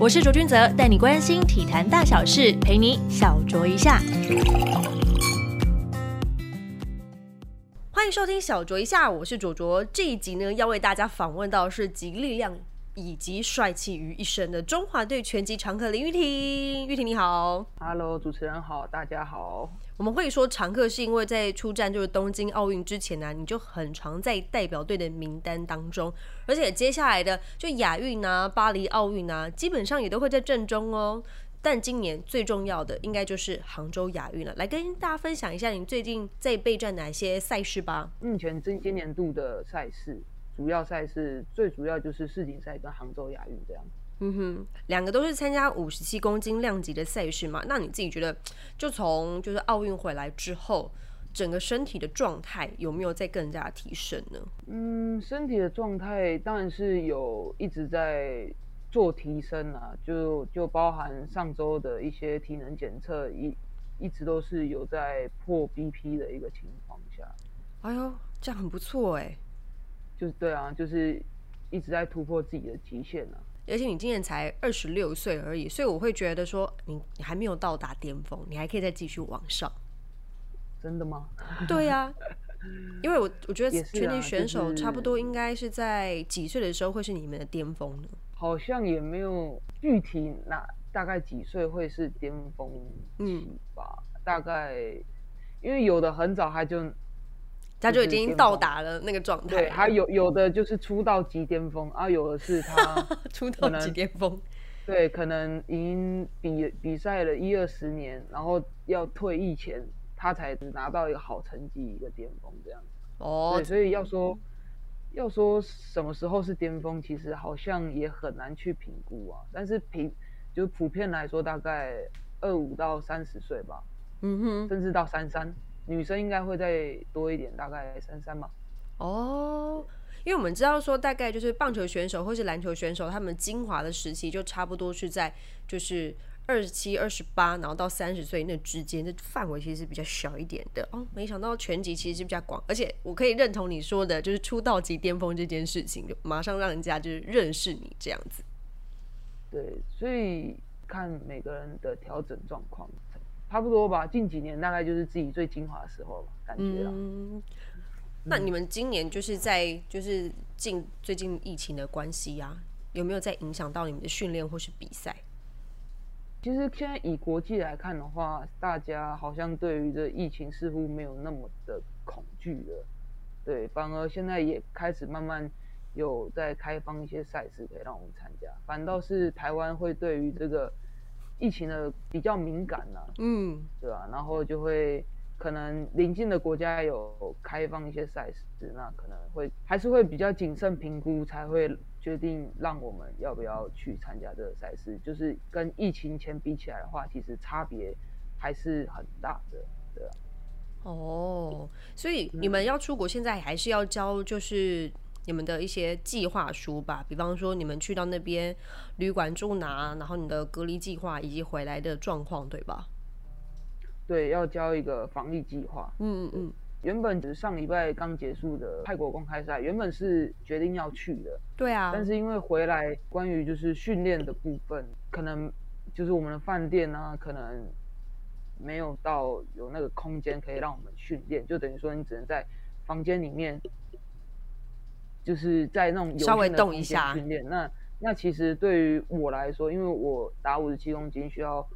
我是卓君泽，带你关心体坛大小事，陪你小酌一下。欢迎收听小酌一下，我是卓卓。这一集呢，要为大家访问到是集力量以及帅气于一身的中华队拳击常客林玉婷。玉婷你好，Hello，主持人好，大家好。我们会说常客，是因为在出战就是东京奥运之前呢，你就很常在代表队的名单当中，而且接下来的就亚运啊、巴黎奥运啊，基本上也都会在阵中哦。但今年最重要的应该就是杭州亚运了，来跟大家分享一下你最近在备战哪些赛事吧。目前今今年度的赛事，主要赛事最主要就是世锦赛跟杭州亚运这样。嗯哼，两个都是参加五十七公斤量级的赛事嘛？那你自己觉得，就从就是奥运回来之后，整个身体的状态有没有在更加提升呢？嗯，身体的状态当然是有一直在做提升啊，就就包含上周的一些体能检测，一一直都是有在破 BP 的一个情况下。哎呦，这样很不错哎。就是对啊，就是一直在突破自己的极限啊。而且你今年才二十六岁而已，所以我会觉得说你你还没有到达巅峰，你还可以再继续往上。真的吗？对呀，因为我我觉得全体选手差不多应该是在几岁的时候会是你们的巅峰呢？好像也没有具体那大概几岁会是巅峰期吧？大概因为有的很早他就。他就已经到达了那个状态。对，他有有的就是出道即巅峰，啊，有的是他 出道即巅峰。对，可能已经比比赛了一二十年，然后要退役前，他才拿到一个好成绩，一个巅峰这样。哦。对，所以要说要说什么时候是巅峰，其实好像也很难去评估啊。但是平就普遍来说，大概二五到三十岁吧。嗯哼。甚至到三三。女生应该会再多一点，大概三三吧。哦，因为我们知道说，大概就是棒球选手或是篮球选手，他们精华的时期就差不多是在就是二十七、二十八，然后到三十岁那之间，的范围其实是比较小一点的。哦，没想到全集其实是比较广，而且我可以认同你说的，就是出道即巅峰这件事情，就马上让人家就是认识你这样子。对，所以看每个人的调整状况。差不多吧，近几年大概就是自己最精华的时候了，感觉了。那你们今年就是在就是近最近疫情的关系呀，有没有在影响到你们的训练或是比赛？其实现在以国际来看的话，大家好像对于这疫情似乎没有那么的恐惧了，对，反而现在也开始慢慢有在开放一些赛事可以让我们参加，反倒是台湾会对于这个。疫情的比较敏感呐，嗯，对吧？然后就会可能邻近的国家有开放一些赛事，那可能会还是会比较谨慎评估，才会决定让我们要不要去参加这个赛事。就是跟疫情前比起来的话，其实差别还是很大的，对啊。哦，所以你们要出国，现在还是要交就是。你们的一些计划书吧，比方说你们去到那边旅馆住哪，然后你的隔离计划以及回来的状况，对吧？对，要交一个防疫计划。嗯嗯嗯。原本只是上礼拜刚结束的泰国公开赛，原本是决定要去的。对啊。但是因为回来关于就是训练的部分，可能就是我们的饭店啊，可能没有到有那个空间可以让我们训练，就等于说你只能在房间里面。就是在那种稍微动一下训练，那那其实对于我来说，因为我打五十七公斤需要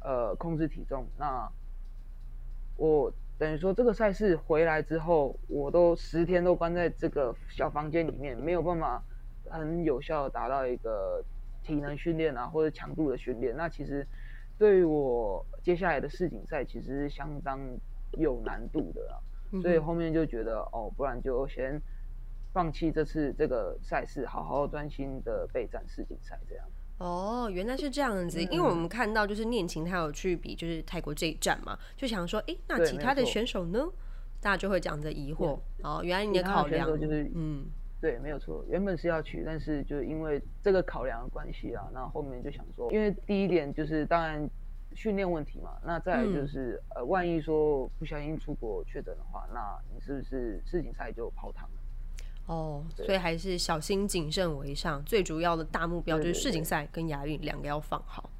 呃控制体重，那我等于说这个赛事回来之后，我都十天都关在这个小房间里面，没有办法很有效的达到一个体能训练啊或者强度的训练，那其实对于我接下来的世锦赛其实是相当有难度的啊，所以后面就觉得哦，不然就先。放弃这次这个赛事，好好专心的备战世锦赛，这样。哦，原来是这样子，因为我们看到就是念琴他有去比就是泰国这一站嘛，就想说，哎，那其他的选手呢？大家就会讲着疑惑。哦，原来你的考量就是，嗯，对，没有错，原本是要去，但是就因为这个考量的关系啊，那后面就想说，因为第一点就是当然训练问题嘛，那再来就是呃，万一说不小心出国确诊的话，那你是不是世锦赛就泡汤了？哦，所以还是小心谨慎为上，最主要的大目标就是世锦赛跟亚运两个要放好。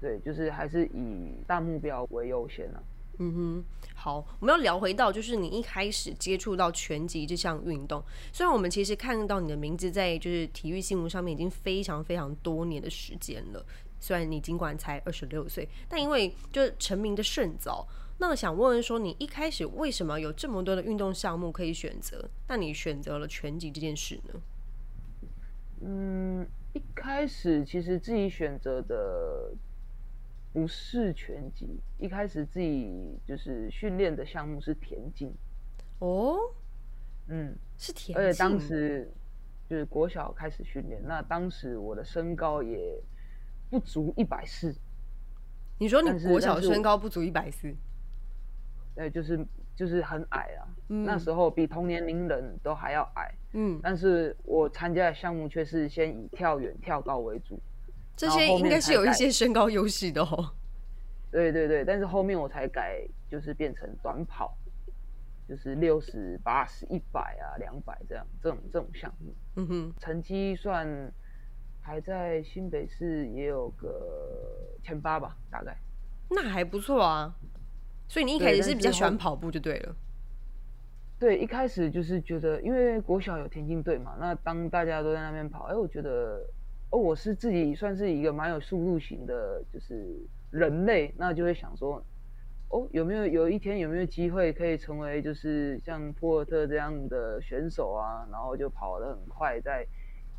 对，就是还是以大目标为优先啊。嗯哼，好，我们要聊回到就是你一开始接触到拳击这项运动，虽然我们其实看到你的名字在就是体育新闻上面已经非常非常多年的时间了，虽然你尽管才二十六岁，但因为就是成名的甚早，那想问问说你一开始为什么有这么多的运动项目可以选择？那你选择了拳击这件事呢？嗯，一开始其实自己选择的。不是拳击，一开始自己就是训练的项目是田径。哦，嗯，是田径。而且当时就是国小开始训练，那当时我的身高也不足一百四。你说你国小身高不足一百四？对，就是就是很矮啊。那时候比同年龄人都还要矮。嗯，但是我参加的项目却是先以跳远、跳高为主。这些应该是有一些身高优势的哦。对对对，但是后面我才改，就是变成短跑，就是六十八十、一百啊、两百这样，这种这种项目。嗯哼，成绩算还在新北市也有个前八吧，大概。那还不错啊。所以你一开始是比较喜欢跑步就对了。对，一开始就是觉得，因为国小有田径队嘛，那当大家都在那边跑，哎，我觉得。哦，我是自己算是一个蛮有速度型的，就是人类，那就会想说，哦，有没有有一天有没有机会可以成为就是像波尔特这样的选手啊？然后就跑得很快，在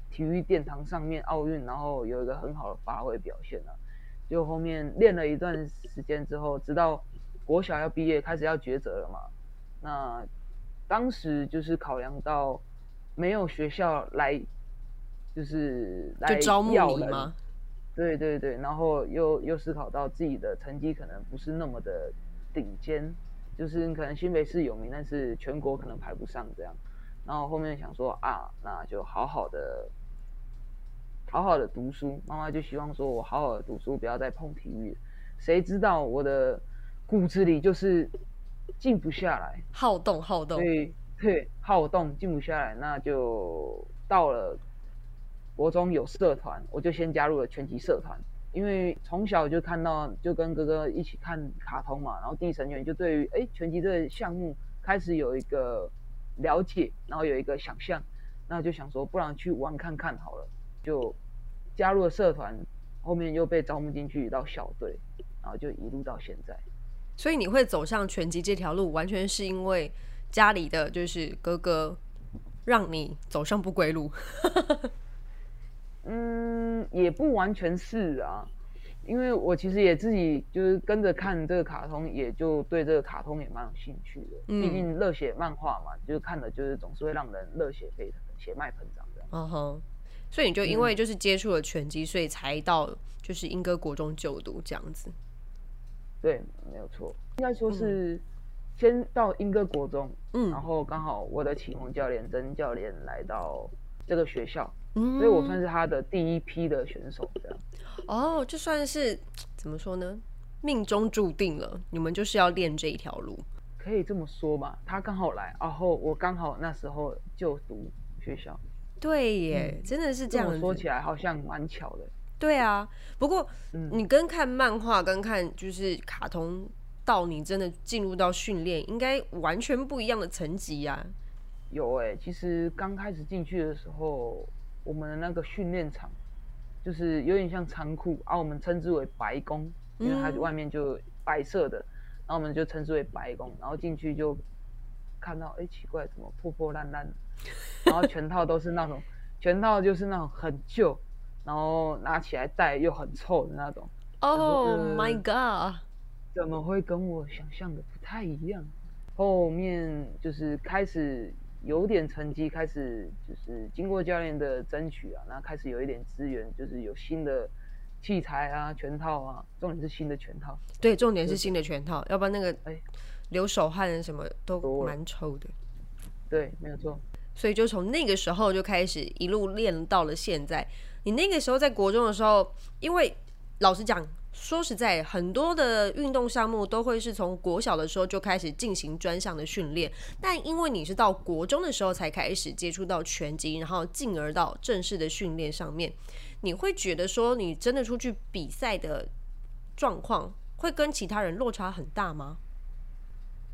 体育殿堂上面奥运，然后有一个很好的发挥表现啊。就后面练了一段时间之后，直到国小要毕业，开始要抉择了嘛。那当时就是考量到没有学校来。就是来招募你吗？对对对，然后又又思考到自己的成绩可能不是那么的顶尖，就是可能新北市有名，但是全国可能排不上这样。然后后面想说啊，那就好好的好好的读书。妈妈就希望说我好好的读书，不要再碰体育。谁知道我的骨子里就是静不下来，好动好动。对对，好动静不下来，那就到了。国中有社团，我就先加入了拳击社团。因为从小就看到，就跟哥哥一起看卡通嘛，然后第一神拳就对于哎拳击这个项目开始有一个了解，然后有一个想象，那就想说不然去玩看看好了，就加入了社团，后面又被招募进去到小队，然后就一路到现在。所以你会走上拳击这条路，完全是因为家里的就是哥哥让你走上不归路。嗯，也不完全是啊，因为我其实也自己就是跟着看这个卡通，也就对这个卡通也蛮有兴趣的。嗯，毕竟热血漫画嘛，就是看的就是总是会让人热血沸腾、血脉喷张的。嗯哼，所以你就因为就是接触了拳击，所以才到就是英歌国中就读这样子。对，没有错，应该说是先到英歌国中，嗯，然后刚好我的启蒙教练曾教练来到这个学校。所以我算是他的第一批的选手，这样。哦，就算是怎么说呢？命中注定了，你们就是要练这一条路，可以这么说吧。他刚好来，然后我刚好那时候就读学校。对耶，真的是这样。说起来好像蛮巧的。对啊，不过你跟看漫画跟看就是卡通，到你真的进入到训练，应该完全不一样的层级呀。有哎，其实刚开始进去的时候。我们的那个训练场，就是有点像仓库啊，我们称之为白宫，因为它外面就白色的，然后我们就称之为白宫。然后进去就看到，哎，奇怪，怎么破破烂烂？然后全套都是那种，全套就是那种很旧，然后拿起来戴又很臭的那种。Oh my god！怎么会跟我想象的不太一样？后面就是开始。有点成绩，开始就是经过教练的争取啊，然后开始有一点资源，就是有新的器材啊、全套啊，重点是新的全套。对，重点是新的全套，要不然那个哎流手汗什么都蛮臭的。对，没有错。所以就从那个时候就开始一路练到了现在。你那个时候在国中的时候，因为老实讲，说实在，很多的运动项目都会是从国小的时候就开始进行专项的训练，但因为你是到国中的时候才开始接触到拳击，然后进而到正式的训练上面，你会觉得说你真的出去比赛的状况会跟其他人落差很大吗？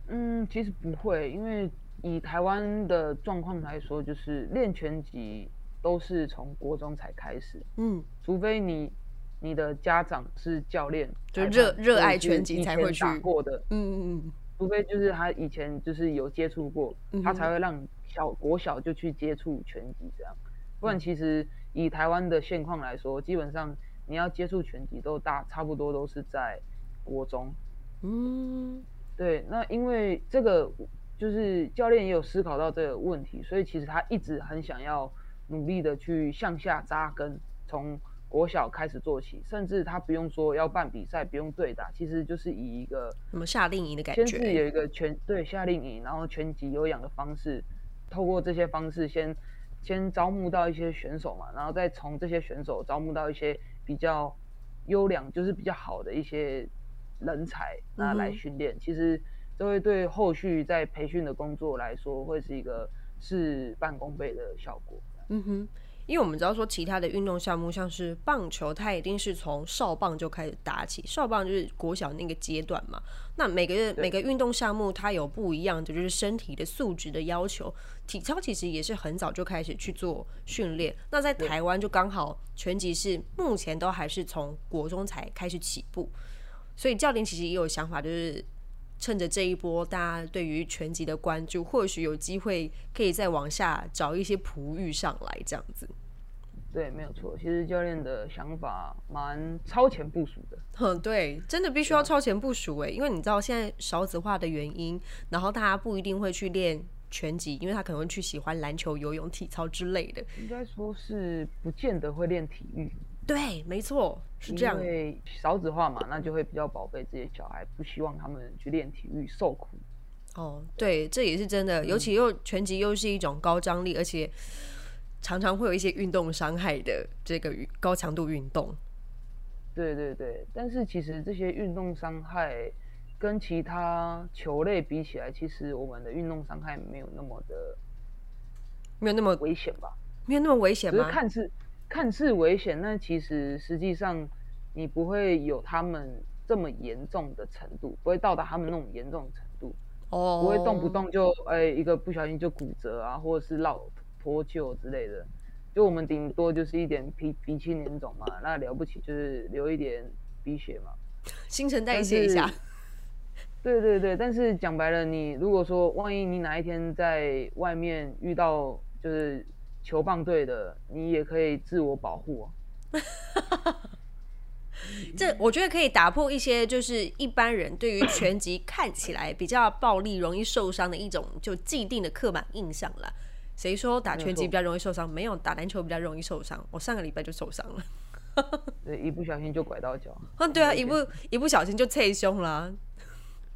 嗯，其实不会，因为以台湾的状况来说，就是练拳击都是从国中才开始，嗯，除非你。你的家长是教练，就热热爱拳击才会去过的。嗯嗯嗯，除非就是他以前就是有接触过，他才会让小国小就去接触拳击这样。不然其实以台湾的现况来说，基本上你要接触拳击都大差不多都是在国中。嗯，对。那因为这个就是教练也有思考到这个问题，所以其实他一直很想要努力的去向下扎根，从。国小开始做起，甚至他不用说要办比赛，不用对打，其实就是以一个什么夏令营的感觉，先是有一个全对夏令营，然后全级有氧的方式，透过这些方式先先招募到一些选手嘛，然后再从这些选手招募到一些比较优良，就是比较好的一些人才，那来训练，其实这会对后续在培训的工作来说，会是一个事半功倍的效果。嗯哼。因为我们知道说，其他的运动项目像是棒球，它一定是从少棒就开始打起，少棒就是国小那个阶段嘛。那每个每个运动项目它有不一样的，就是身体的素质的要求。体操其实也是很早就开始去做训练。那在台湾就刚好拳击是目前都还是从国中才开始起步，所以教练其实也有想法，就是趁着这一波大家对于拳击的关注，或许有机会可以再往下找一些璞玉上来这样子。对，没有错。其实教练的想法蛮超前部署的。哼，对，真的必须要超前部署哎，因为你知道现在少子化的原因，然后大家不一定会去练拳击，因为他可能会去喜欢篮球、游泳、体操之类的。应该说是不见得会练体育。对，没错，是这样。因为少子化嘛，那就会比较宝贝这些小孩，不希望他们去练体育受苦。哦，对，这也是真的，尤其又拳击又是一种高张力，而且。常常会有一些运动伤害的这个高强度运动，对对对，但是其实这些运动伤害跟其他球类比起来，其实我们的运动伤害没有那么的，没有那么危险吧？没有那么危险吗？看似看似危险，但其实实际上你不会有他们这么严重的程度，不会到达他们那种严重的程度哦，不会动不动就哎一个不小心就骨折啊，或者是落。脱臼之类的，就我们顶多就是一点鼻鼻青脸肿嘛，那了不起就是流一点鼻血嘛，新陈代谢一下。对对对，但是讲白了，你如果说万一你哪一天在外面遇到就是球棒队的，你也可以自我保护。这我觉得可以打破一些就是一般人对于拳击看起来比较暴力、容易受伤的一种就既定的刻板印象了。谁说打拳击比较容易受伤？没有，打篮球比较容易受伤。我上个礼拜就受伤了，对，一不小心就拐到脚。嗯，对啊，一不一不小心就脆胸了。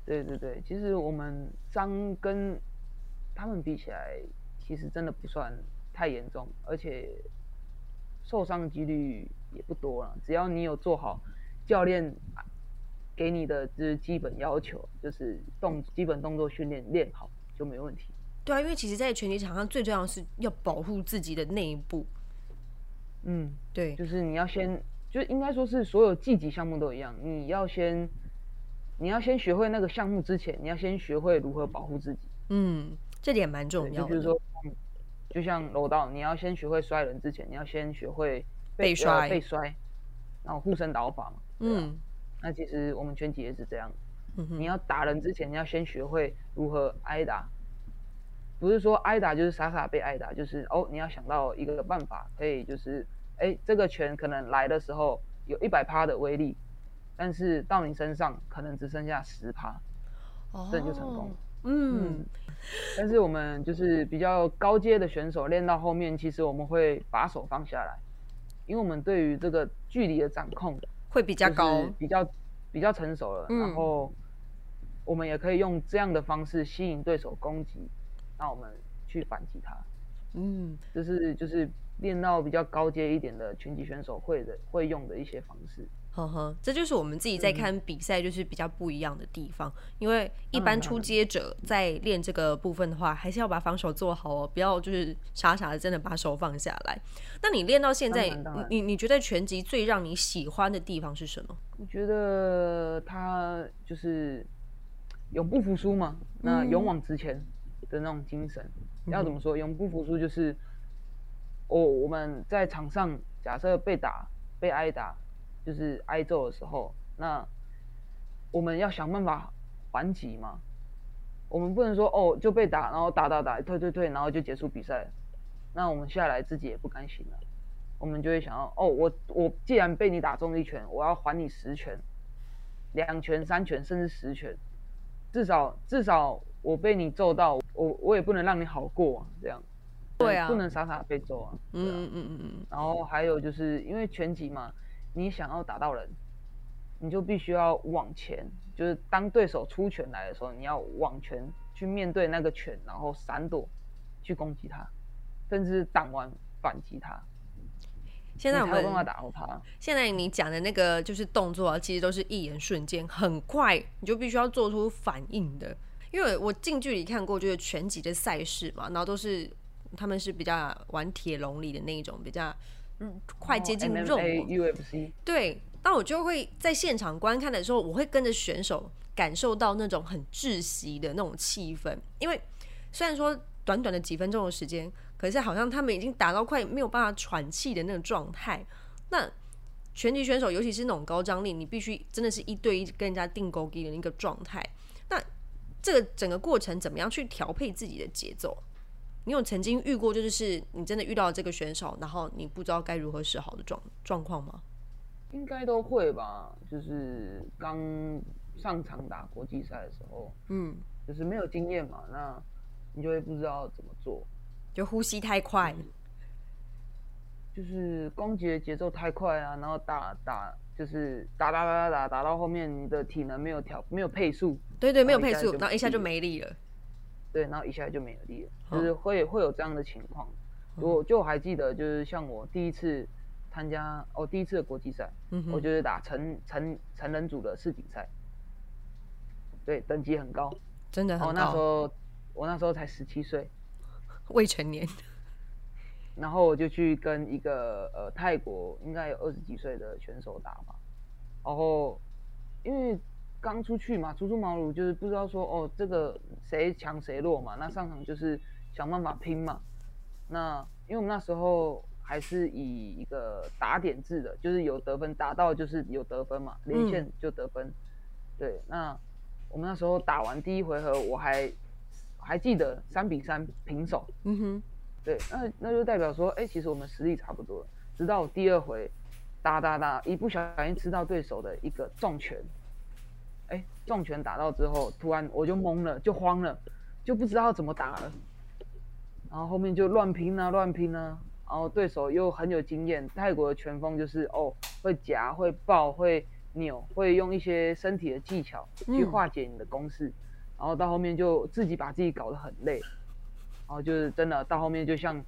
对对对，其实我们伤跟他们比起来，其实真的不算太严重，而且受伤几率也不多了。只要你有做好教练给你的就是基本要求，就是动基本动作训练练好就没问题。对啊，因为其实，在拳击场上最重要的是要保护自己的内部。嗯，对，就是你要先，就应该说是所有竞技项目都一样，你要先，你要先学会那个项目之前，你要先学会如何保护自己。嗯，这点蛮重要。就比如说，就像楼道，你要先学会摔人之前，你要先学会被摔，被摔，然后护身倒法嘛。嗯，那其实我们拳击也是这样。嗯你要打人之前，你要先学会如何挨打。不是说挨打就是傻傻被挨打，就是哦，你要想到一个办法，可以就是，哎，这个拳可能来的时候有一百趴的威力，但是到你身上可能只剩下十趴，这就成功了。嗯，但是我们就是比较高阶的选手，练到后面，其实我们会把手放下来，因为我们对于这个距离的掌控会比较高，比较比较成熟了，然后我们也可以用这样的方式吸引对手攻击。那我们去反击他。嗯，这是就是练到比较高阶一点的拳击选手会的会用的一些方式。呵呵，这就是我们自己在看比赛，就是比较不一样的地方。因为一般出街者在练这个部分的话，还是要把防守做好哦，不要就是傻傻的真的把手放下来。那你练到现在，你你觉得拳击最让你喜欢的地方是什么？我觉得他就是永不服输嘛，那勇往直前的那种精神。要怎么说？永不服输就是，哦，我们在场上假设被打、被挨打。就是挨揍的时候，那我们要想办法还击嘛。我们不能说哦就被打，然后打打打，退退退，然后就结束比赛。那我们下来自己也不甘心了，我们就会想要哦，我我既然被你打中一拳，我要还你十拳、两拳、三拳，甚至十拳。至少至少我被你揍到，我我也不能让你好过啊这样。对啊，不能傻傻被揍啊。嗯嗯嗯嗯嗯。然后还有就是因为拳击嘛。你想要打到人，你就必须要往前，就是当对手出拳来的时候，你要往前去面对那个拳，然后闪躲，去攻击他，甚至挡完反击他。现在我们办法打到他。现在你讲的那个就是动作啊，其实都是一眼瞬间，很快，你就必须要做出反应的。因为我近距离看过就是拳击的赛事嘛，然后都是他们是比较玩铁笼里的那一种，比较。快接近肉，对，那我就会在现场观看的时候，我会跟着选手感受到那种很窒息的那种气氛。因为虽然说短短的几分钟的时间，可是好像他们已经打到快没有办法喘气的那种状态。那拳击选手，尤其是那种高张力，你必须真的是一对一跟人家定勾机的那个状态。那这个整个过程怎么样去调配自己的节奏？你有曾经遇过，就是你真的遇到这个选手，然后你不知道该如何是好的状状况吗？应该都会吧，就是刚上场打国际赛的时候，嗯，就是没有经验嘛，那你就会不知道怎么做，就呼吸太快，就是攻击的节奏太快啊，然后打打就是打打打打打打到后面，你的体能没有调，没有配速，对对，没有配速，然后一下就没力了。对，然后一下就没有力了，就是会会有这样的情况。我就还记得，就是像我第一次参加哦，第一次的国际赛，我就是打成成成人组的世锦赛，对，等级很高，真的很高。那时候我那时候才十七岁，未成年。然后我就去跟一个呃泰国应该有二十几岁的选手打嘛，然后因为。刚出去嘛，初出茅庐，就是不知道说哦，这个谁强谁弱嘛。那上场就是想办法拼嘛。那因为我们那时候还是以一个打点制的，就是有得分打到就是有得分嘛，连线就得分。对，那我们那时候打完第一回合，我还还记得三比三平手。嗯哼，对，那那就代表说，哎，其实我们实力差不多。直到第二回打打打，一不小心吃到对手的一个重拳。哎，重拳打到之后，突然我就懵了，就慌了，就不知道怎么打了。然后后面就乱拼啊，乱拼啊。然后对手又很有经验，泰国的拳风就是哦，会夹、会抱、会扭，会用一些身体的技巧去化解你的攻势。然后到后面就自己把自己搞得很累。然后就是真的到后面就像，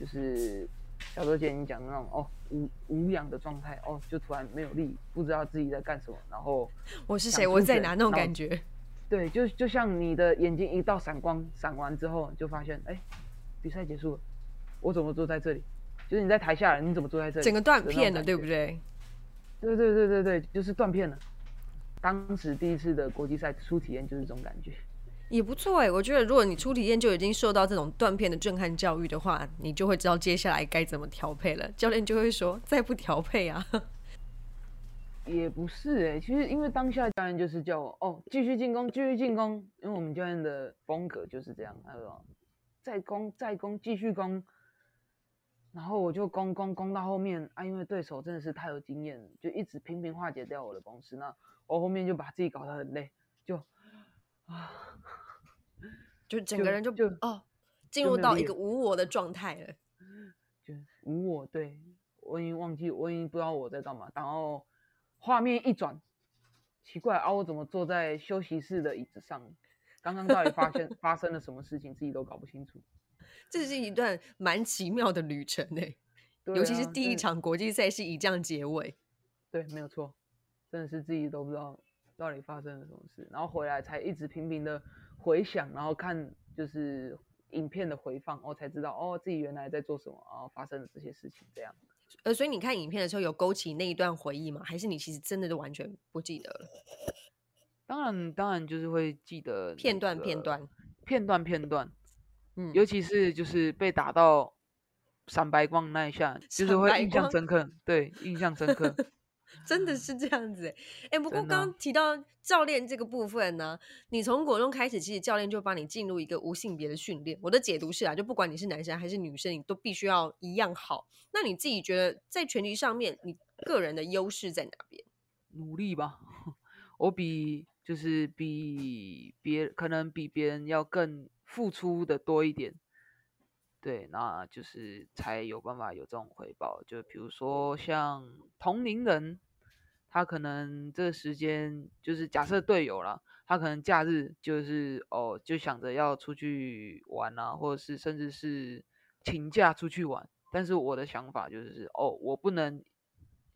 就是小周姐你讲的那种哦。无无氧的状态哦，就突然没有力，不知道自己在干什么。然后我是谁？我在哪？那种感觉。对，就就像你的眼睛一道闪光，闪完之后就发现，哎，比赛结束了，我怎么坐在这里？就是你在台下，你怎么坐在这里？整个断片了，对不对？对对对对对，就是断片了。当时第一次的国际赛初体验就是这种感觉。也不错哎，我觉得如果你初体验就已经受到这种断片的震撼教育的话，你就会知道接下来该怎么调配了。教练就会说：“再不调配啊。”也不是哎，其实因为当下教练就是叫我哦，继续进攻，继续进攻，因为我们教练的风格就是这样，他说：“再攻，再攻，继续攻。”然后我就攻攻攻到后面啊，因为对手真的是太有经验，就一直频频化解掉我的攻势，那我后面就把自己搞得很累，就啊。就整个人就就哦，进入到一个无我的状态了，就无我。对我已经忘记，我已经不知道我在干嘛。然后画面一转，奇怪啊，我怎么坐在休息室的椅子上？刚刚到底发生 发生了什么事情，自己都搞不清楚。这是一段蛮奇妙的旅程呢，尤其是第一场国际赛是以这样结尾。对，没有错，真的是自己都不知道到底发生了什么事，然后回来才一直频频的回想，然后看就是影片的回放，我才知道哦，自己原来在做什么，然后发生了这些事情这样。呃，所以你看影片的时候有勾起那一段回忆吗？还是你其实真的都完全不记得了？当然，当然就是会记得片段、片段、片段、片段。嗯，尤其是就是被打到闪白光那一下，就是会印象深刻。对，印象深刻。真的是这样子，哎，不过刚刚提到教练这个部分呢，你从国中开始，其实教练就帮你进入一个无性别的训练。我的解读是啊，就不管你是男生还是女生，你都必须要一样好。那你自己觉得在拳击上面，你个人的优势在哪边？努力吧，我比就是比别可能比别人要更付出的多一点。对，那就是才有办法有这种回报。就比如说像同龄人，他可能这时间就是假设队友啦，他可能假日就是哦，就想着要出去玩啊，或者是甚至是请假出去玩。但是我的想法就是哦，我不能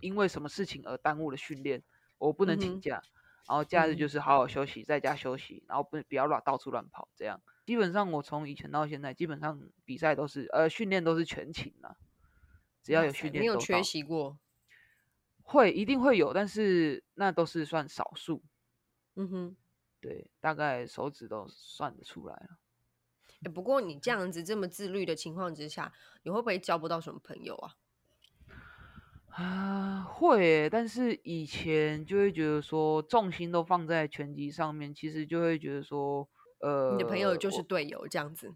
因为什么事情而耽误了训练，我不能请假，然后假日就是好好休息，在家休息，然后不不要乱到处乱跑这样。基本上我从以前到现在，基本上比赛都是呃训练都是全勤的，只要有训练，没有缺席过。会一定会有，但是那都是算少数。嗯哼，对，大概手指都算得出来了。不过你这样子这么自律的情况之下，你会不会交不到什么朋友啊？啊，会，但是以前就会觉得说重心都放在拳击上面，其实就会觉得说。呃，你的朋友就是队友这样子，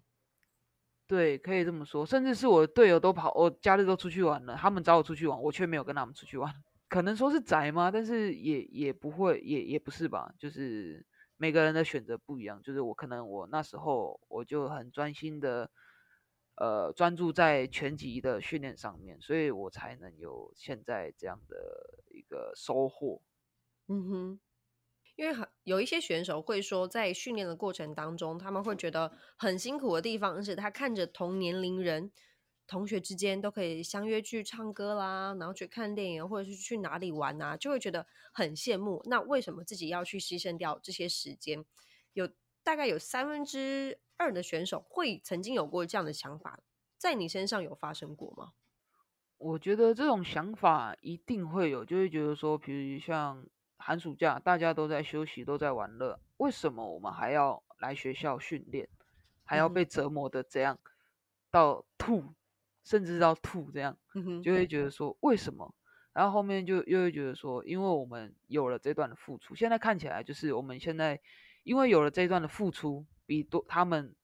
对，可以这么说。甚至是我的队友都跑，我假日都出去玩了，他们找我出去玩，我却没有跟他们出去玩。可能说是宅吗？但是也也不会，也也不是吧。就是每个人的选择不一样。就是我可能我那时候我就很专心的，呃，专注在拳击的训练上面，所以我才能有现在这样的一个收获。嗯哼。因为很有一些选手会说，在训练的过程当中，他们会觉得很辛苦的地方是，他看着同年龄人、同学之间都可以相约去唱歌啦，然后去看电影，或者是去哪里玩啊，就会觉得很羡慕。那为什么自己要去牺牲掉这些时间？有大概有三分之二的选手会曾经有过这样的想法，在你身上有发生过吗？我觉得这种想法一定会有，就会觉得说，比如像。寒暑假大家都在休息，都在玩乐，为什么我们还要来学校训练，还要被折磨的这样到吐，甚至到吐这样，就会觉得说为什么？然后后面就又会觉得说，因为我们有了这段的付出，现在看起来就是我们现在因为有了这段的付出，比多他们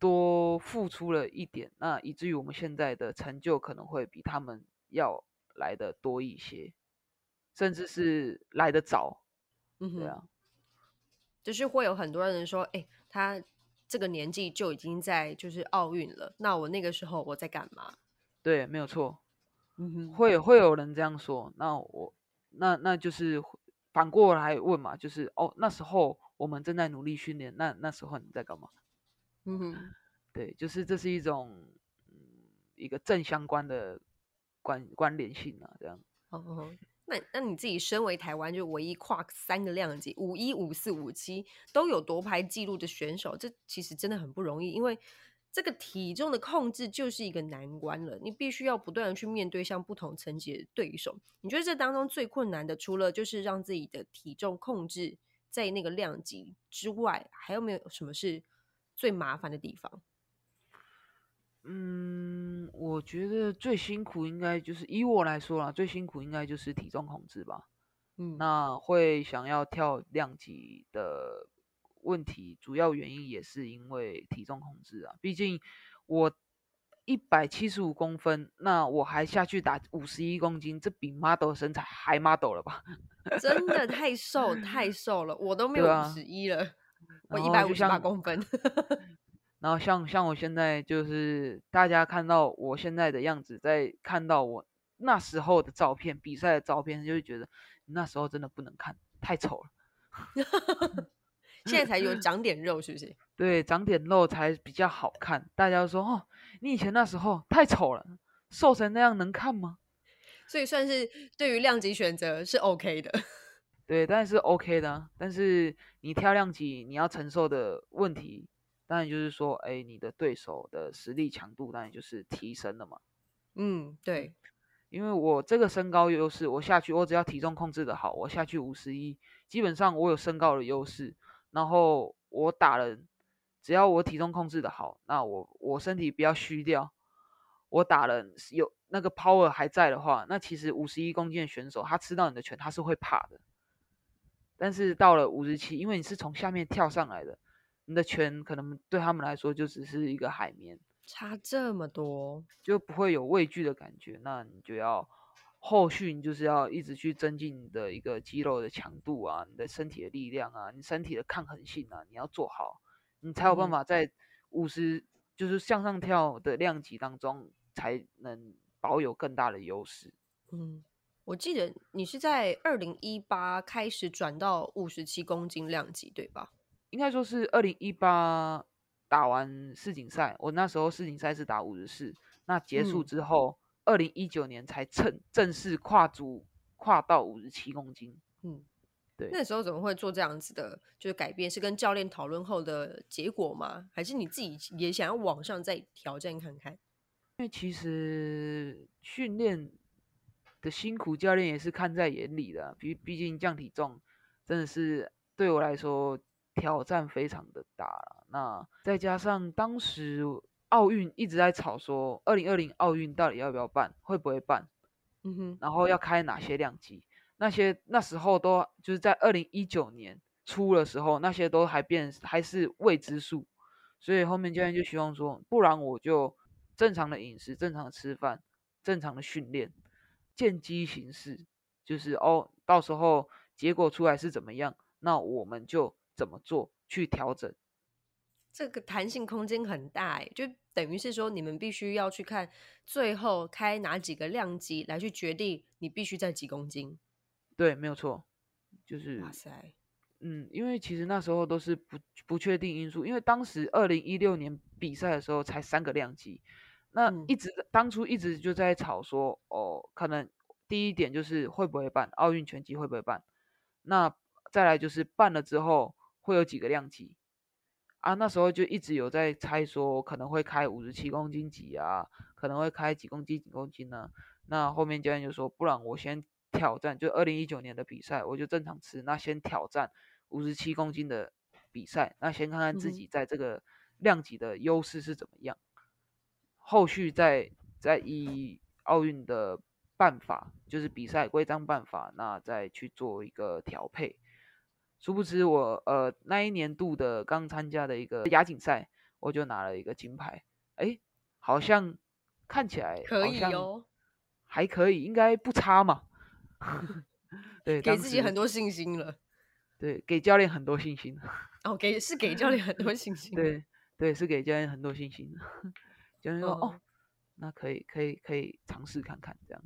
多付出了一点，那以至于我们现在的成就可能会比他们要来的多一些。甚至是来得早，嗯对啊，就是会有很多人说，哎，他这个年纪就已经在就是奥运了，那我那个时候我在干嘛？对，没有错，嗯哼，会会有人这样说，那我那那就是反过来问嘛，就是哦，那时候我们正在努力训练，那那时候你在干嘛？嗯哼，对，就是这是一种嗯一个正相关的关关联性啊，这样，哦。那那你自己身为台湾就唯一跨三个量级五一五四五七都有夺牌记录的选手，这其实真的很不容易，因为这个体重的控制就是一个难关了。你必须要不断的去面对像不同层级的对手。你觉得这当中最困难的，除了就是让自己的体重控制在那个量级之外，还有没有什么是最麻烦的地方？嗯，我觉得最辛苦应该就是以我来说啦，最辛苦应该就是体重控制吧。嗯，那会想要跳量级的问题，主要原因也是因为体重控制啊。毕竟我一百七十五公分，那我还下去打五十一公斤，这比 model 身材还 model 了吧？真的太瘦太瘦了，我都没有五十一了，我一百五十八公分。然后像像我现在就是大家看到我现在的样子，在看到我那时候的照片、比赛的照片，就会觉得那时候真的不能看，太丑了。现在才有 长点肉，是不是？对，长点肉才比较好看。大家说哦，你以前那时候太丑了，瘦成那样能看吗？所以算是对于量级选择是 OK 的。对，但是 OK 的。但是你挑量级，你要承受的问题，当然就是说，哎，你的对手的实力强度当然就是提升了嘛。嗯，对。因为我这个身高优势，我下去，我只要体重控制的好，我下去五十一，基本上我有身高的优势。然后我打人，只要我体重控制的好，那我我身体不要虚掉，我打人有那个 power 还在的话，那其实五十一公斤的选手他吃到你的拳，他是会怕的。但是到了五十七，因为你是从下面跳上来的，你的拳可能对他们来说就只是一个海绵。差这么多，就不会有畏惧的感觉。那你就要后续，你就是要一直去增进你的一个肌肉的强度啊，你的身体的力量啊，你身体的抗衡性啊，你要做好，你才有办法在五十就是向上跳的量级当中，才能保有更大的优势。嗯，我记得你是在二零一八开始转到五十七公斤量级，对吧？应该说是二零一八。打完世锦赛，我那时候世锦赛是打五十四，那结束之后，二零一九年才正正式跨足跨到五十七公斤。嗯，对。那时候怎么会做这样子的，就是改变？是跟教练讨论后的结果吗？还是你自己也想要往上再挑战看看？因为其实训练的辛苦，教练也是看在眼里的。毕毕竟降体重真的是对我来说。挑战非常的大了，那再加上当时奥运一直在吵说，二零二零奥运到底要不要办，会不会办，嗯哼，然后要开哪些量级，那些那时候都就是在二零一九年初的时候，那些都还变还是未知数，所以后面教练就希望说，不然我就正常的饮食，正常的吃饭，正常的训练，见机行事，就是哦，到时候结果出来是怎么样，那我们就。怎么做去调整？这个弹性空间很大哎，就等于是说，你们必须要去看最后开哪几个量级来去决定你必须在几公斤。对，没有错，就是哇塞，嗯，因为其实那时候都是不不确定因素，因为当时二零一六年比赛的时候才三个量级，那一直当初一直就在吵说，哦，可能第一点就是会不会办奥运拳击会不会办，那再来就是办了之后。会有几个量级啊？那时候就一直有在猜说可能会开五十七公斤级啊，可能会开几公斤几公斤呢？那后面教练就说，不然我先挑战，就二零一九年的比赛，我就正常吃，那先挑战五十七公斤的比赛，那先看看自己在这个量级的优势是怎么样，后续再再以奥运的办法，就是比赛规章办法，那再去做一个调配。殊不知我呃那一年度的刚参加的一个亚锦赛，我就拿了一个金牌，哎，好像看起来可以哦，还可以，应该不差嘛。对，给自己很多信心了。对，给教练很多信心。哦，给是给教练很多信心。对对，是给教练很多信心。教练说：“哦，那可以可以可以尝试看看这样。”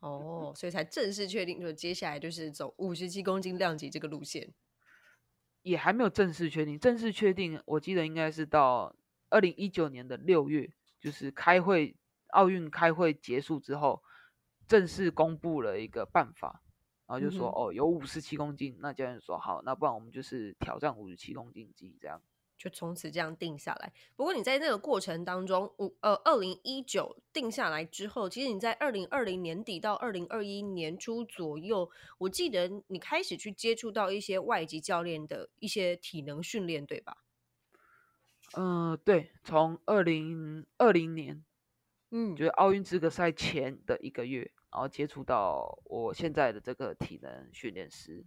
哦，所以才正式确定，说接下来就是走五十七公斤量级这个路线，也还没有正式确定。正式确定，我记得应该是到二零一九年的六月，就是开会，奥运开会结束之后，正式公布了一个办法，然后就说哦，有五十七公斤，那教练说好，那不然我们就是挑战五十七公斤级这样。就从此这样定下来。不过你在那个过程当中，五呃，二零一九定下来之后，其实你在二零二零年底到二零二一年初左右，我记得你开始去接触到一些外籍教练的一些体能训练，对吧？嗯，对，从二零二零年，嗯，就是奥运资格赛前的一个月，然后接触到我现在的这个体能训练师。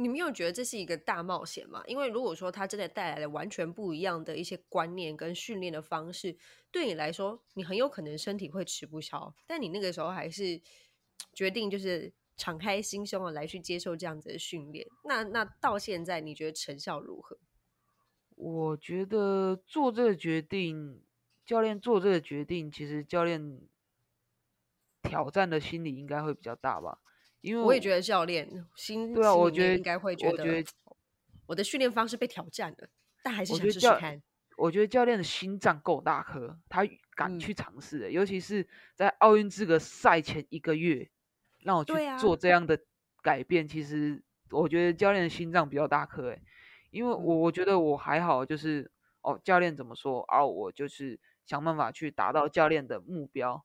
你没有觉得这是一个大冒险吗？因为如果说他真的带来了完全不一样的一些观念跟训练的方式，对你来说，你很有可能身体会吃不消。但你那个时候还是决定就是敞开心胸的来去接受这样子的训练。那那到现在，你觉得成效如何？我觉得做这个决定，教练做这个决定，其实教练挑战的心理应该会比较大吧。因为我也觉得教练心对啊，我觉得应该会觉得我的训练方式被挑战了。但还是想试试看。我觉得教练的心脏够大颗，他敢嗯去尝试的，尤其是在奥运资格赛前一个月，让我去做这样的改变。其实我觉得教练的心脏比较大颗，诶，因为我嗯我觉得我还好，就是哦，教练怎么说啊，我就是想办法去达到教练的目标。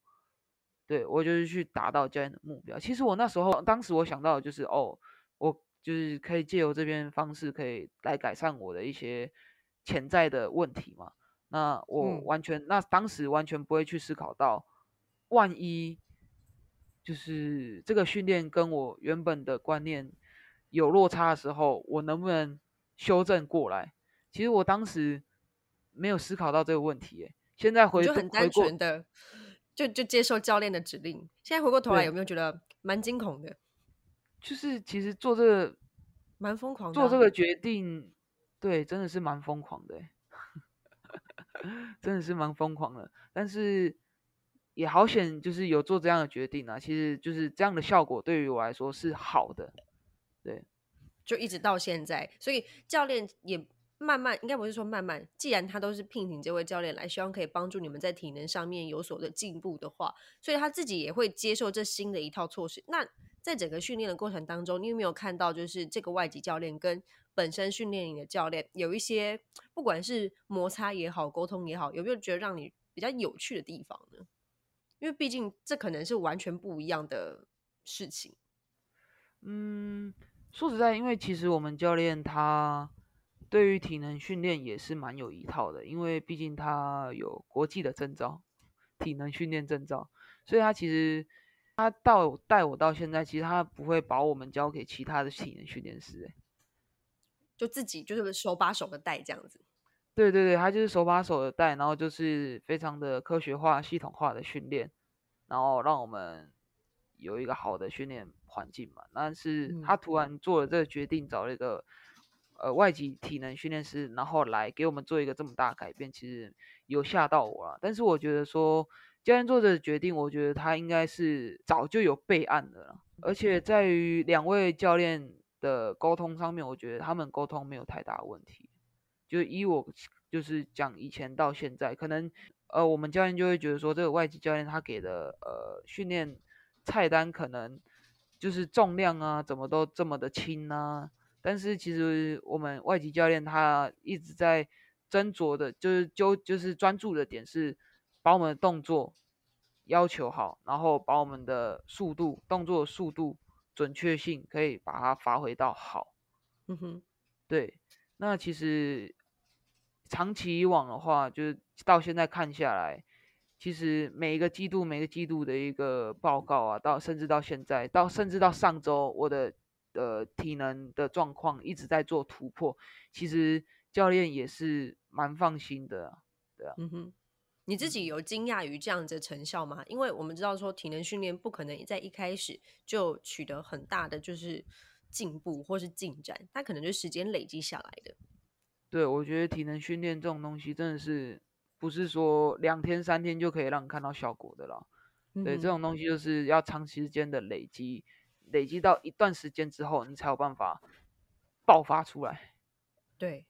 对我就是去达到教练的目标。其实我那时候，当时我想到的就是哦，我就是可以借由这边方式，可以来改善我的一些潜在的问题嘛。那我嗯完全，那当时完全不会去思考到，万一就是这个训练跟我原本的观念有落差的时候，我能不能修正过来？其实我当时没有思考到这个问题，诶，现在回就很单纯的就就接受教练的指令。现在回过头来，有没有觉得蛮惊恐的，就是其实做这个蛮疯狂的、做这啊？个决定，对，真的是蛮疯狂的欸，真的是蛮疯狂的。但是也好险，就是有做这样的决定啊。其实就是这样的效果对于我来说是好的。对，就一直到现在，所以教练也慢慢，应该不是说慢慢，既然他都是聘请这位教练来，希望可以帮助你们在体能上面有所的进步的话，所以他自己也会接受这新的一套措施。那在整个训练的过程当中，你有没有看到，就是这个外籍教练跟本身训练营的教练有一些，不管是摩擦也好，沟通也好，有没有觉得让你比较有趣的地方呢？因为毕竟这可能是完全不一样的事情。嗯，说实在，因为其实我们教练他对于体能训练也是蛮有一套的，因为毕竟他有国际的证照，体能训练证照，所以他其实他到带我到现在，其实他不会把我们交给其他的体能训练师、欸，就自己就是手把手的带这样子，对对对，他就是手把手的带，然后就是非常的科学化、系统化的训练，然后让我们有一个好的训练环境嘛。但是嗯。他突然做了这个决定，找了一个呃外籍体能训练师，然后来给我们做一个这么大改变，其实有吓到我了。但是我觉得说教练做这个决定，我觉得他应该是早就有备案的了，而且在于两位教练的沟通上面，我觉得他们沟通没有太大问题。就是以我就是讲以前到现在，可能呃我们教练就会觉得说，这个外籍教练他给的呃训练菜单可能就是重量啊，怎么都这么的轻啊。但是其实我们外籍教练他一直在斟酌的，就是就就是专注的点是把我们的动作要求好，然后把我们的速度、动作的速度、准确性可以把它发挥到好。嗯哼，对，那其实长期以往的话，就是到现在看下来，其实每一个季度、每个季度的一个报告啊，到甚至到现在，到甚至到上周，我的呃体能的状况一直在做突破，其实教练也是蛮放心的对啊、嗯哼，你自己有惊讶于这样子的成效吗？因为我们知道说体能训练不可能在一开始就取得很大的就是进步或是进展，它可能就是时间累积下来的。对，我觉得体能训练这种东西真的是不是说两天三天就可以让你看到效果的啦。对，这种东西就是要长时间的累积，累积到一段时间之后，你才有办法爆发出来。对，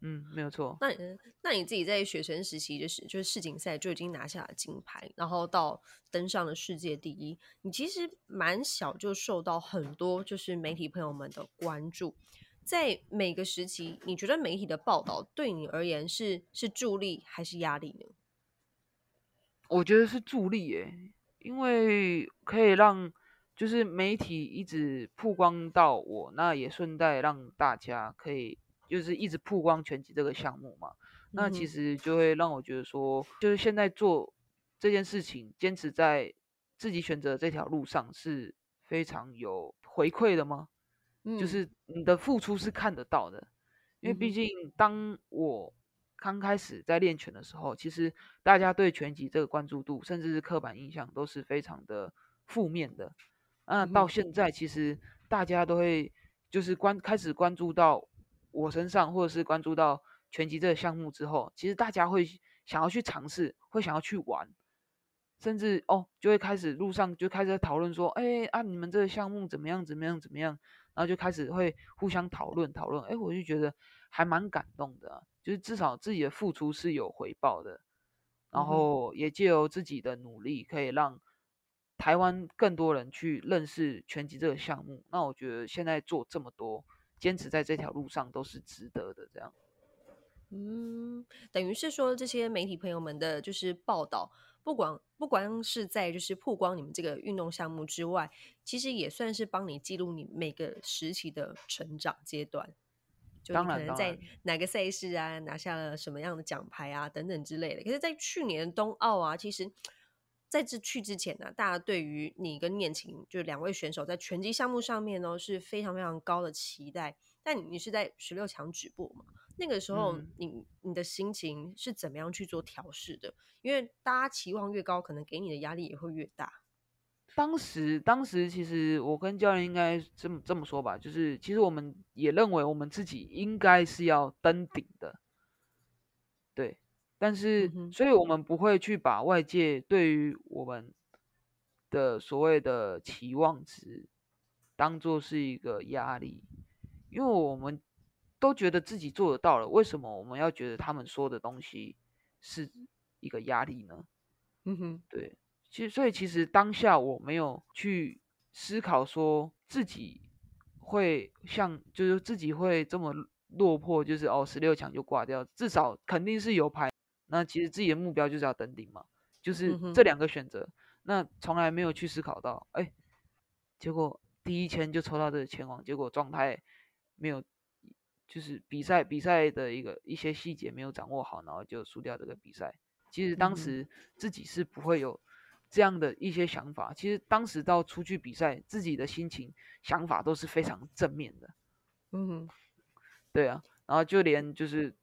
嗯，没有错。那你那你自己在学生时期就是就是世锦赛就已经拿下了金牌，然后到登上了世界第一，你其实蛮小就受到很多就是媒体朋友们的关注。在每个时期，你觉得媒体的报道对你而言是是助力还是压力呢？我觉得是助力耶，因为可以让就是媒体一直曝光到我，那也顺带让大家可以就是一直曝光拳击这个项目嘛。那其实就会让我觉得说，就是现在做这件事情，坚持在自己选择这条路上是非常有回馈的吗？就嗯是你的付出是看得到的，因为毕竟当我刚开始在练拳的时候，其实大家对拳击这个关注度，甚至是刻板印象都是非常的负面的。那嗯到。现在，其实大家都会就是关开始关注到我身上，或者是关注到拳击这个项目之后，其实大家会想要去尝试，会想要去玩，甚至哦就会开始路上就开始在讨论说，哎啊你们这个项目怎么样怎么样怎么样，然后就开始会互相讨论讨论，哎我就觉得还蛮感动的啊、就是至少自己的付出是有回报的，然后也借由自己的努力，可以让台湾更多人去认识拳击这个项目。那我觉得现在做这么多，坚持在这条路上都是值得的。这样，嗯，等于是说这些媒体朋友们的就是报道，不管不光是在就是曝光你们这个运动项目之外，其实也算是帮你记录你每个时期的成长阶段。就可能在哪个赛事啊拿下了什么样的奖牌啊等等之类的。可是，在去年冬奥啊，其实在这去之前呢、大家对于你跟念琴就两位选手在拳击项目上面呢是非常非常高的期待。但你你是在十六强止步嘛？那个时候嗯你你的心情是怎么样去做调试的？因为大家期望越高，可能给你的压力也会越大。当时当时其实我跟教练应该这么这么说吧，就是其实我们也认为我们自己应该是要登顶的，对，但是嗯所以我们不会去把外界对于我们的所谓的期望值当做是一个压力，因为我们都觉得自己做得到了，为什么我们要觉得他们说的东西是一个压力呢？嗯哼，对，其实所以其实当下我没有去思考说自己会像，就是自己会这么落魄，就是哦十六强就挂掉，至少肯定是有牌。那其实自己的目标就是要登顶嘛，就是这两个选择。那从来没有去思考到，哎，结果第一签就抽到这个前王，结果状态没有，就是比赛比赛的一个一些细节没有掌握好，然后就输掉这个比赛。其实当时自己是不会有这样的一些想法。其实当时到出去比赛，自己的心情想法都是非常正面的。嗯，对啊，然后就连就是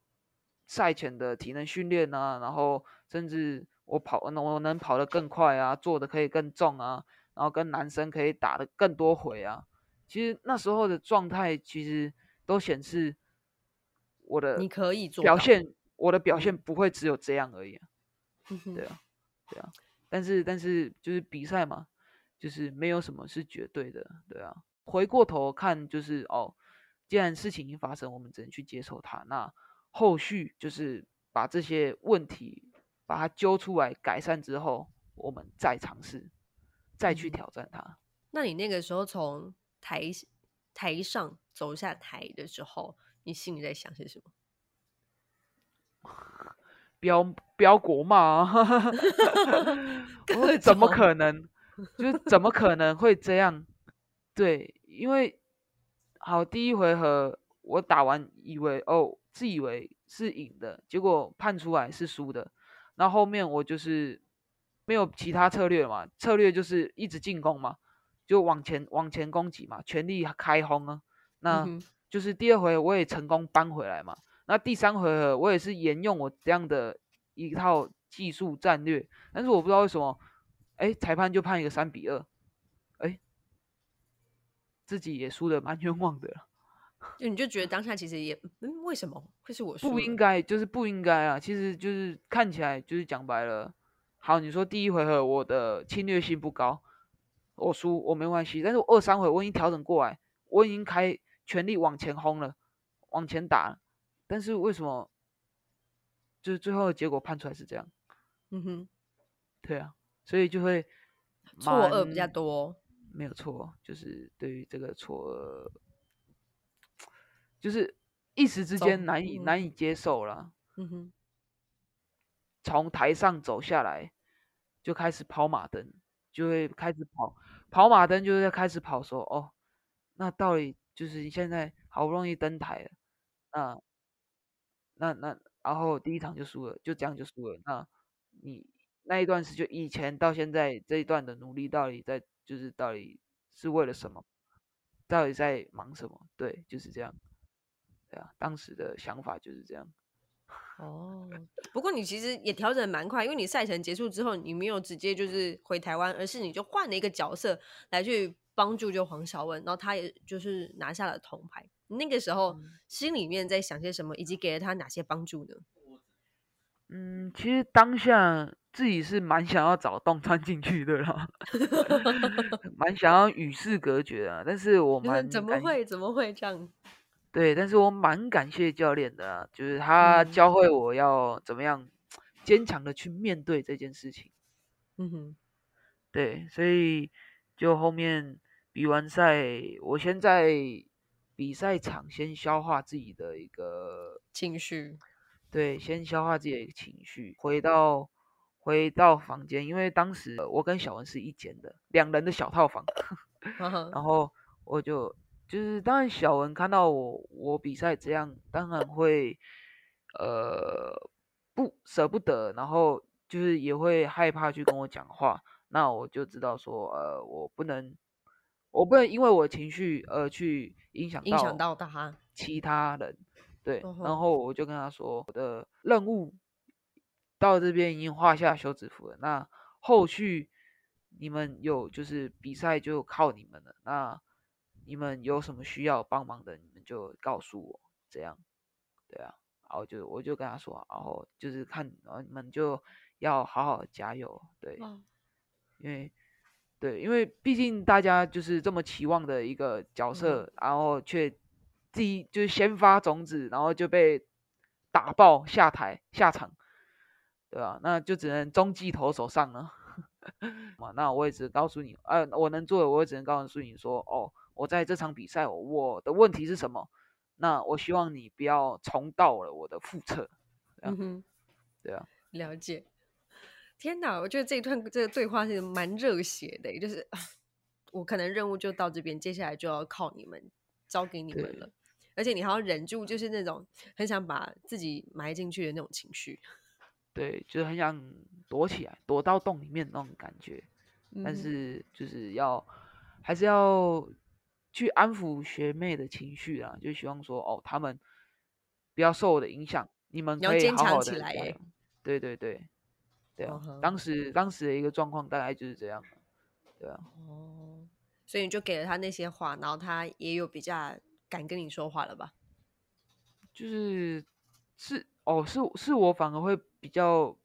赛前的体能训练啊，然后甚至我跑，我能跑得更快啊，做的可以更重啊，然后跟男生可以打的更多回啊。其实那时候的状态，其实都显示我的你可以做表现，我的表嗯现不会只有这样而已啊、对啊，对啊，但是但是就是比赛嘛，就是没有什么是绝对的，对啊。回过头看，就是哦，既然事情已经发生，我们只能去接受它。那后续就是把这些问题把它揪出来改善之后，我们再尝试，再去嗯挑战它。那你那个时候从台台上走下台的时候，你心里在想些什么？标标国骂啊！怎么可能？就是怎么可能会这样？对，因为好第一回合我打完以为哦，自以为是赢的，结果判出来是输的。那后后面我就是没有其他策略了嘛，策略就是一直进攻嘛，就往前往前攻击嘛，全力开轰啊。那、就是第二回我也成功扳回来嘛。那第三回合我也是沿用我这样的一套技术战略，但是我不知道为什么，哎，裁判就判一个三比二，哎，自己也输的蛮冤枉的了，就你就觉得当下其实也，嗯，为什么会是我输？不应该，就是不应该啊。其实就是看起来就是讲白了，好，你说第一回合我的侵略性不高，我输我没关系，但是我二三回我已经调整过来，我已经开全力往前轰了，往前打了，但是为什么就是最后的结果判出来是这样？嗯哼，对啊，所以就会错愕比较多。没有错，就是对于这个错愕，就是一时之间难以嗯难以接受了。嗯哼，从台上走下来，就开始跑马灯，就会开始跑跑马灯，就是开始跑说哦，那到底就是你现在好不容易登台了，那那那然后第一场就输了，就这样就输了。那你那一段时间以前到现在这一段的努力，到底在就是到底是为了什么？到底在忙什么？对，就是这样。对啊，当时的想法就是这样。哦，不过你其实也调整得蛮快，因为你赛程结束之后，你没有直接就是回台湾，而是你就换了一个角色来去帮助就黄晓雯，然后他也就是拿下了铜牌。那个时候嗯心里面在想些什么，以及给了他哪些帮助呢？嗯，其实当下自己是蛮想要找洞穿进去的啦，蛮想要与世隔绝啊。但是我就是蛮怎么会怎么会这样？对，但是我蛮感谢教练的啊，就是他教会我要怎么样坚强的去面对这件事情。嗯哼，对，所以就后面比完赛，我先在比赛场先消化自己的一个。情绪，对，先消化自己的一个情绪，回到回到房间，因为当时我跟小文是一间的两人的小套房，然后我就。就是当然，小文看到我我比赛这样，当然会呃不舍不得，然后就是也会害怕去跟我讲话。那我就知道说，呃，我不能，我不能因为我情绪而去影响影响到他其他人。对，然后我就跟他说，我的任务到这边已经画下休止符了。那后续你们有就是比赛就靠你们了。那你们有什么需要帮忙的，你们就告诉我，这样，对啊，然后就我就跟他说，然后就是看，然后你们就要好好加油，对，因为，对，因为毕竟大家就是这么期望的一个角色，然后却第一就是先发种子，然后就被打爆下台下场，对吧？那就只能中继投手上了，嘛，那我也只告诉你，呃，我能做的，我也只能告诉你说，哦。我在这场比赛，我的问题是什么？那我希望你不要重蹈了我的覆辙。嗯哼，对啊，了解。天哪，我觉得这一段这个对话是蛮热血的，就是我可能任务就到这边，接下来就要靠你们，交给你们了。而且你还要忍住，就是那种很想把自己埋进去的那种情绪。对，就是很想躲起来，躲到洞里面那种感觉。但是就是要，还是要。去安抚学妹的情绪啊，就希望说哦，他们不要受我的影响，你们可以好好的加油。对对对，对啊，当时当时的一个状况大概就是这样，对啊。哦，所以你就给了他那些话，然后他也有比较敢跟你说话了吧？就是是哦，是是我反而会比较。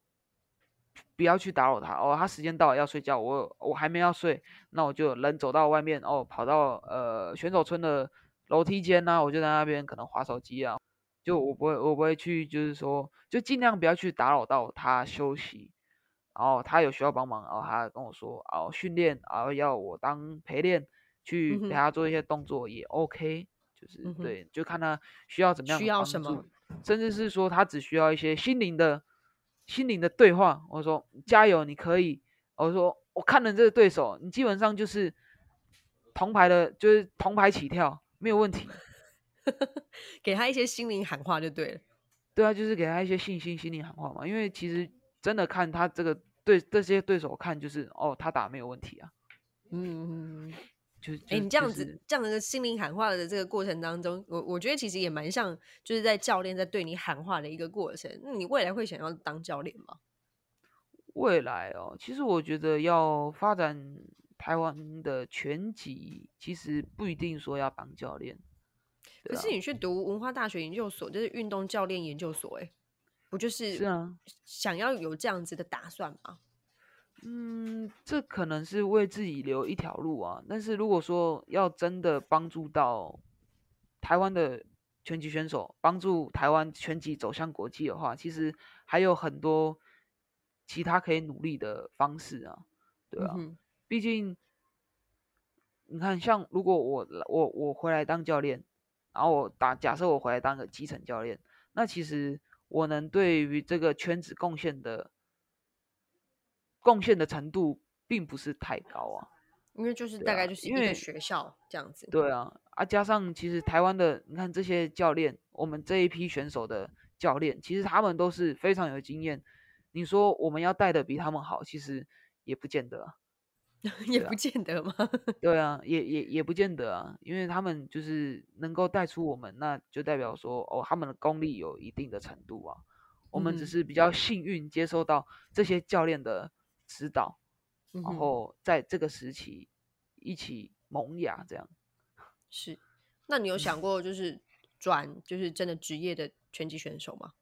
不要去打扰他哦，他时间到了要睡觉，我我还没要睡，那我就人走到外面哦，跑到呃选手村的楼梯间呢，我就在那边可能划手机啊，就我不会我不会去，就是说就尽量不要去打扰到他休息，然后他有需要帮忙，然后他跟我说哦训练，然后要我当陪练去陪他做一些动作也 OK，就是对，就看他需要怎么样需要什么，甚至是说他只需要一些心灵的。心灵的对话，我说加油，你可以。我说我看了这个对手，你基本上就是铜牌的，就是铜牌起跳，没有问题。给他一些心灵喊话就对了。对啊，就是给他一些信心、心灵喊话嘛。因为其实真的看他这个对这些对手看，就是哦，他打没有问题啊。嗯。就哎，你这样子这样的心灵喊话的这个过程当中，我我觉得其实也蛮像，就是在教练在对你喊话的一个过程。那你未来会想要当教练吗？未来哦，其实我觉得要发展台湾的拳击，其实不一定说要当教练。可是你去读文化大学研究所，就是运动教练研究所，哎，不就是是啊，想要有这样子的打算吗？嗯，这可能是为自己留一条路啊。但是如果说要真的帮助到台湾的拳击选手，帮助台湾拳击走向国际的话，其实还有很多其他可以努力的方式啊，对啊。毕竟你看，像如果我我我回来当教练，然后我打假设我回来当个基层教练，那其实我能对于这个圈子贡献的。贡献的程度并不是太高啊，因为就是大概就是因为学校这样子。对啊，啊加上其实台湾的，你看这些教练，我们这一批选手的教练，其实他们都是非常有经验。你说我们要带的比他们好，其实也不见得，也不见得吗？对啊，也也也不见得啊，因为他们就是能够带出我们，那就代表说哦，他们的功力有一定的程度啊。我们只是比较幸运接收到这些教练的。指导，然后在这个时期一起萌芽，这样 是。那你有想过就是转，就是真的职业的拳击选手吗？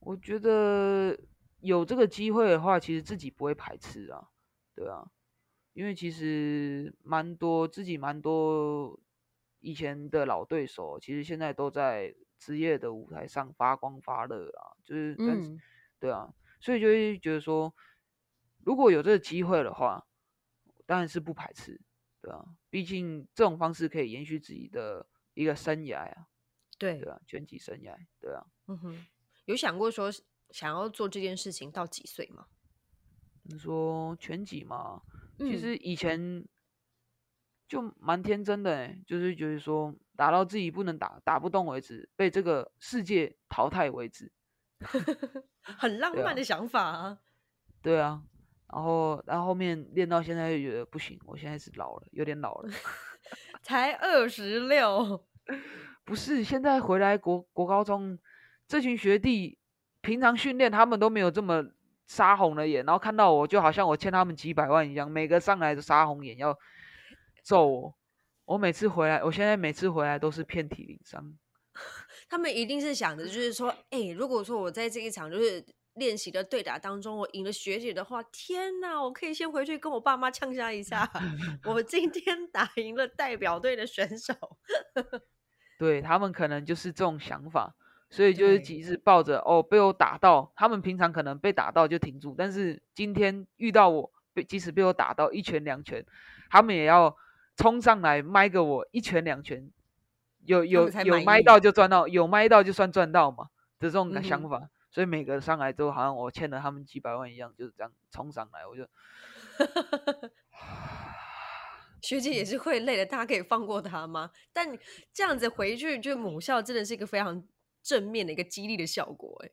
我觉得有这个机会的话，其实自己不会排斥啊，对啊，因为其实蛮多自己蛮多以前的老对手，其实现在都在职业的舞台上发光发热啊，就是嗯，对啊，所以就会觉得说，如果有这个机会的话，当然是不排斥，对啊，毕竟这种方式可以延续自己的一个生涯啊，对对啊，拳击生涯，对啊，嗯哼，有想过说想要做这件事情到几岁吗？你说拳击嘛，其嗯实以前就蛮天真的、欸，就是觉得说打到自己不能打打不动为止，被这个世界淘汰为止。很浪漫的想法啊。对啊，然后然后后面练到现在就觉得不行，我现在是老了，有点老了。才二十六，不是，现在回来国国高中这群学弟，平常训练他们都没有这么杀红了眼，然后看到我就好像我欠他们几百万一样，每个上来都杀红眼要揍我。我每次回来，我现在每次回来都是遍体鳞伤。他们一定是想着，就是说，哎、如果说我在这一场就是练习的对打当中，我赢了学姐的话，天哪，我可以先回去跟我爸妈呛下一下，我今天打赢了代表队的选手。对他们可能就是这种想法，所以就是对。几直抱着哦被我打到，他们平常可能被打到就停住，但是今天遇到我，被即使被我打到一拳两拳，他们也要冲上来麦个我一拳两拳，有有有麦到就赚到，有麦到就算赚到嘛的这种想法，所以每个上来都好像我欠了他们几百万一样，就是这样冲上来，我就 学姐也是会累的，大家可以放过她吗？但这样子回去，就母校真的是一个非常正面的一个激励的效果、哎，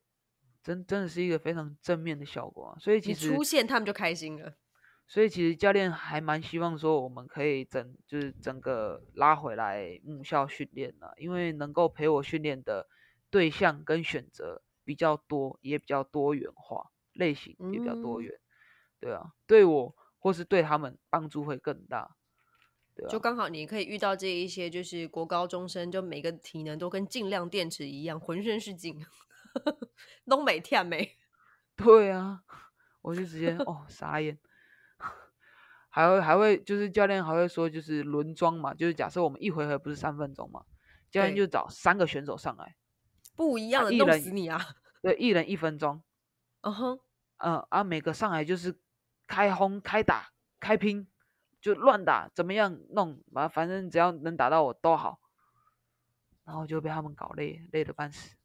真真的是一个非常正面的效果啊，所以其你实出现他们就开心了。所以其实教练还蛮希望说，我们可以整就是整个拉回来母校训练啊，因为能够陪我训练的对象跟选择比较多，也比较多元化，类型也比较多嗯元。对啊，对我或是对他们帮助会更大。对啊，就刚好你可以遇到这一些，就是国高中生，就每个体能都跟尽量电池一样，浑身是劲，东北跳没。对啊，我就直接哦傻眼。还会还会就是教练还会说就是轮装嘛，就是假设我们一回合不是三分钟嘛，教练就找三个选手上来，不一样的，弄死你啊！对，一人一分钟，嗯哼，嗯啊，每个上来就是开轰、开打、开拼，就乱打，怎么样弄，反反正只要能打到我都好，然后就被他们搞累，累得半死。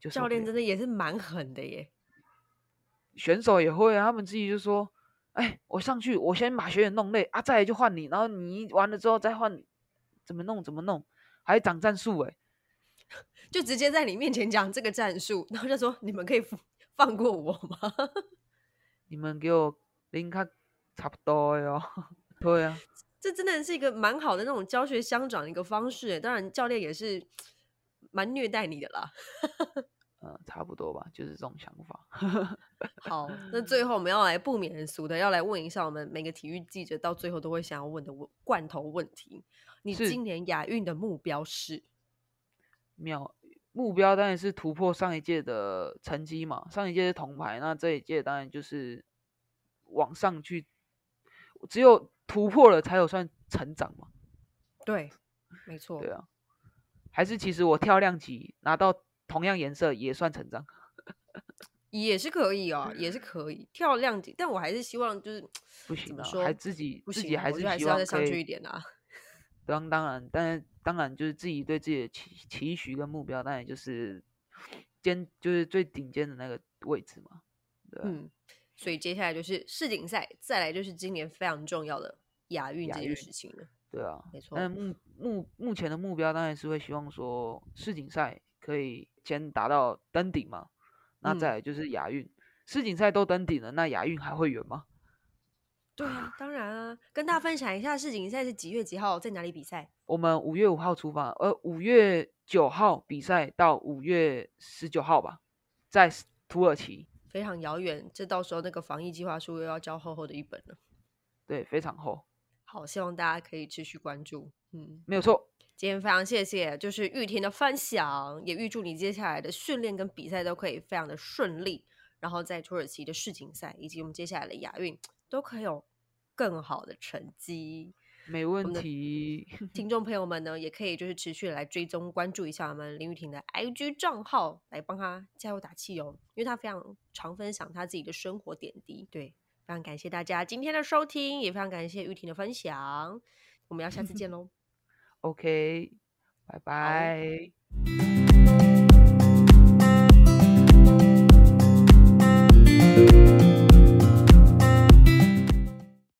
就教练真的也是蛮狠的耶。选手也会啊，他们自己就说：“哎，我上去，我先把学员弄累啊，再来就换你，然后你完了之后再换，怎么弄怎么弄，还长战术哎、就直接在你面前讲这个战术，然后就说你们可以放 放过我吗？你们给我零卡差不多哟。对啊，这真的是一个蛮好的那种教学相长的一个方式耶。当然，教练也是蛮虐待你的啦。嗯，差不多吧，就是这种想法。好，那最后我们要来不免俗的，要来问一下我们每个体育记者到最后都会想要问的问罐头问题：你今年亚运的目标是？妙目标当然是突破上一届的成绩嘛，上一届是铜牌，那这一届当然就是往上去，只有突破了才有算成长嘛，对，没错。对啊，还是其实我跳量级拿到同样颜色也算成长，也是可以哦，也是 可以跳量级，但我还是希望就是不行啊，还自己自己还是希望再上去一以，点啊。当当然，但是当然就是自己对自己的期期许跟目标，当然就是尖就是最顶尖的那个位置嘛，对啊，嗯，所以接下来就是世锦赛，再来就是今年非常重要的亚运这件事情了。对啊，没错但目目目前的目标当然是会希望说世锦赛可以先达到登顶嘛，那嗯再来就是亚运。世锦赛都登顶了，那亚运还会远吗？对啊，当然啊，跟大家分享一下世锦赛是几月几号，在哪里比赛？我们五月五号出发，呃，五月九号比赛到五月十九号吧，在土耳其，非常遥远，这到时候那个防疫计划书又要交厚厚的一本了。对，非常厚，好，希望大家可以持续关注。嗯，没有错。今天非常谢谢，就是玉婷的分享，也预祝你接下来的训练跟比赛都可以非常的顺利，然后在土耳其的世锦赛以及我们接下来的亚运都可以有更好的成绩。没问题。听众朋友们呢，也可以就是持续来追踪关注一下我们林雨婷的 IG 账号，来帮她加油打气哦，因为她非常常分享她自己的生活点滴。对，非常感谢大家今天的收听，也非常感谢雨婷的分享。我们要下次见 喽。OK，拜拜。